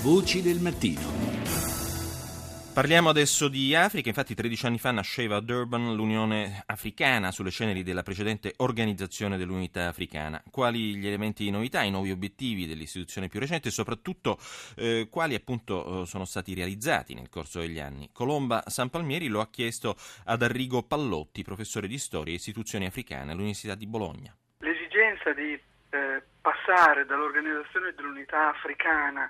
Voci del mattino. Parliamo adesso di Africa, infatti 13 anni fa nasceva a Durban l'Unione Africana sulle ceneri della precedente Organizzazione dell'Unità Africana. Quali gli elementi di novità, i nuovi obiettivi dell'istituzione più recente e soprattutto eh, quali appunto eh, sono stati realizzati nel corso degli anni? Colomba San Palmieri lo ha chiesto ad Arrigo Pallotti, professore di storia e istituzioni africane all'Università di Bologna. L'esigenza di eh, passare dall'Organizzazione dell'Unità Africana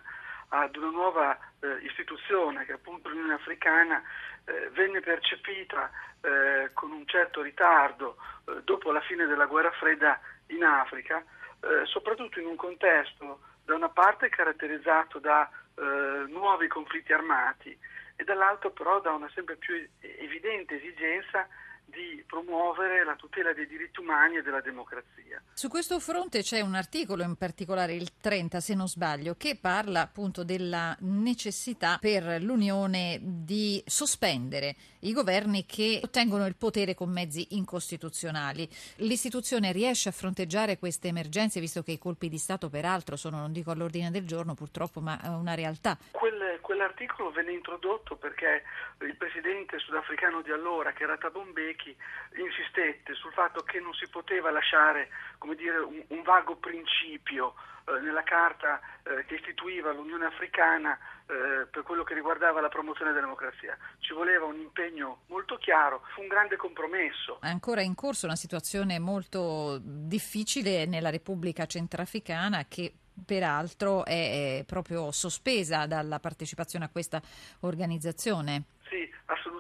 ad una nuova eh, istituzione che appunto l'Unione Africana eh, venne percepita eh, con un certo ritardo eh, dopo la fine della guerra fredda in Africa, eh, soprattutto in un contesto da una parte caratterizzato da eh, nuovi conflitti armati e dall'altro però da una sempre più evidente esigenza di promuovere la tutela dei diritti umani e della democrazia. Su questo fronte c'è un articolo, in particolare il 30 se non sbaglio, che parla appunto della necessità per l'Unione di sospendere i governi che ottengono il potere con mezzi incostituzionali. L'istituzione riesce a fronteggiare queste emergenze, visto che i colpi di Stato peraltro sono, non dico all'ordine del giorno purtroppo, ma una realtà. Quel, quell'articolo venne introdotto perché il presidente sudafricano di allora, che era Thabo Mbeki, insistette sul fatto che non si poteva lasciare dire, un, un, vago principio eh, nella carta eh, che istituiva l'Unione Africana eh, per quello che riguardava la promozione della democrazia. Ci voleva un impegno molto chiaro, fu un grande compromesso. È ancora in corso una situazione molto difficile nella Repubblica Centrafricana che peraltro è proprio sospesa dalla partecipazione a questa organizzazione.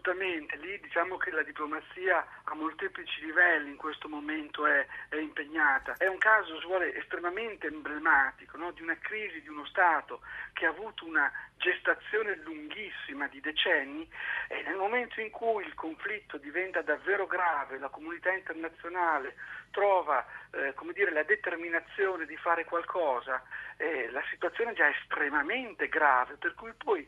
Assolutamente. Lì diciamo che la diplomazia a molteplici livelli in questo momento è, è impegnata. È un caso, vuole, estremamente emblematico no? di una crisi di uno Stato che ha avuto una gestazione lunghissima di decenni e nel momento in cui il conflitto diventa davvero grave, la comunità internazionale trova eh, dire, la determinazione di fare qualcosa, eh, la situazione è già estremamente grave, per cui poi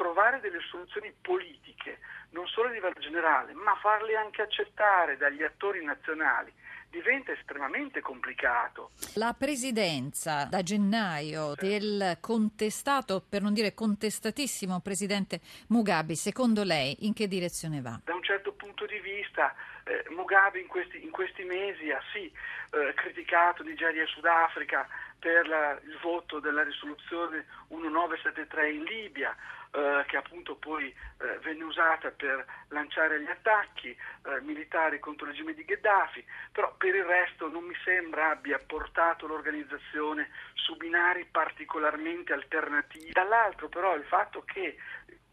trovare delle soluzioni politiche, non solo a livello generale, ma farle anche accettare dagli attori nazionali, diventa estremamente complicato. La presidenza da gennaio del contestato, per non dire contestatissimo presidente Mugabe, secondo lei in che direzione va? Da un certo punto di vista eh, Mugabe in questi, in questi, mesi ha sì eh, criticato Nigeria e Sudafrica per la, il voto della risoluzione 1973 in Libia, eh, che appunto poi eh, venne usata per lanciare gli attacchi eh, militari contro il regime di Gheddafi, però per il resto non mi sembra abbia portato l'organizzazione su binari particolarmente alternativi. Dall'altro però il fatto che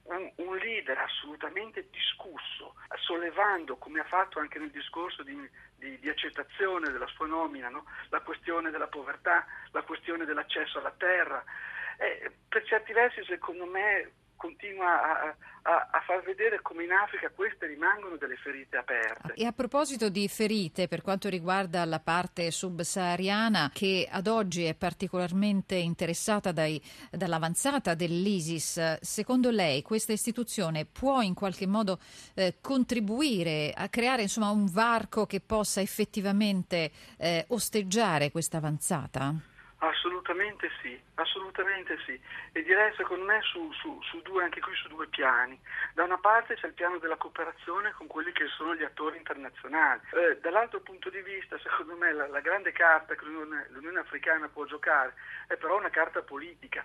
un, un, leader assolutamente discusso, sollevando, come ha fatto anche nel discorso di, di, di accettazione della sua nomina, no? la questione della povertà, la questione dell'accesso alla terra. Eh, per certi versi, secondo me, continua a, a, a, far vedere come in Africa queste rimangono delle ferite aperte. E a proposito di ferite, per quanto riguarda la parte subsahariana, che ad oggi è particolarmente interessata dai, dall'avanzata dell'ISIS, secondo lei questa istituzione può in qualche modo eh, contribuire a creare insomma, un varco che possa effettivamente eh, osteggiare questa avanzata? Assolutamente sì, assolutamente sì. E direi secondo me su, su, su, due, anche qui su due piani. Da una parte c'è il piano della cooperazione con quelli che sono gli attori internazionali. Eh, dall'altro punto di vista, secondo me, la, la grande carta che l'Unione, l'Unione, Africana può giocare è però una carta politica.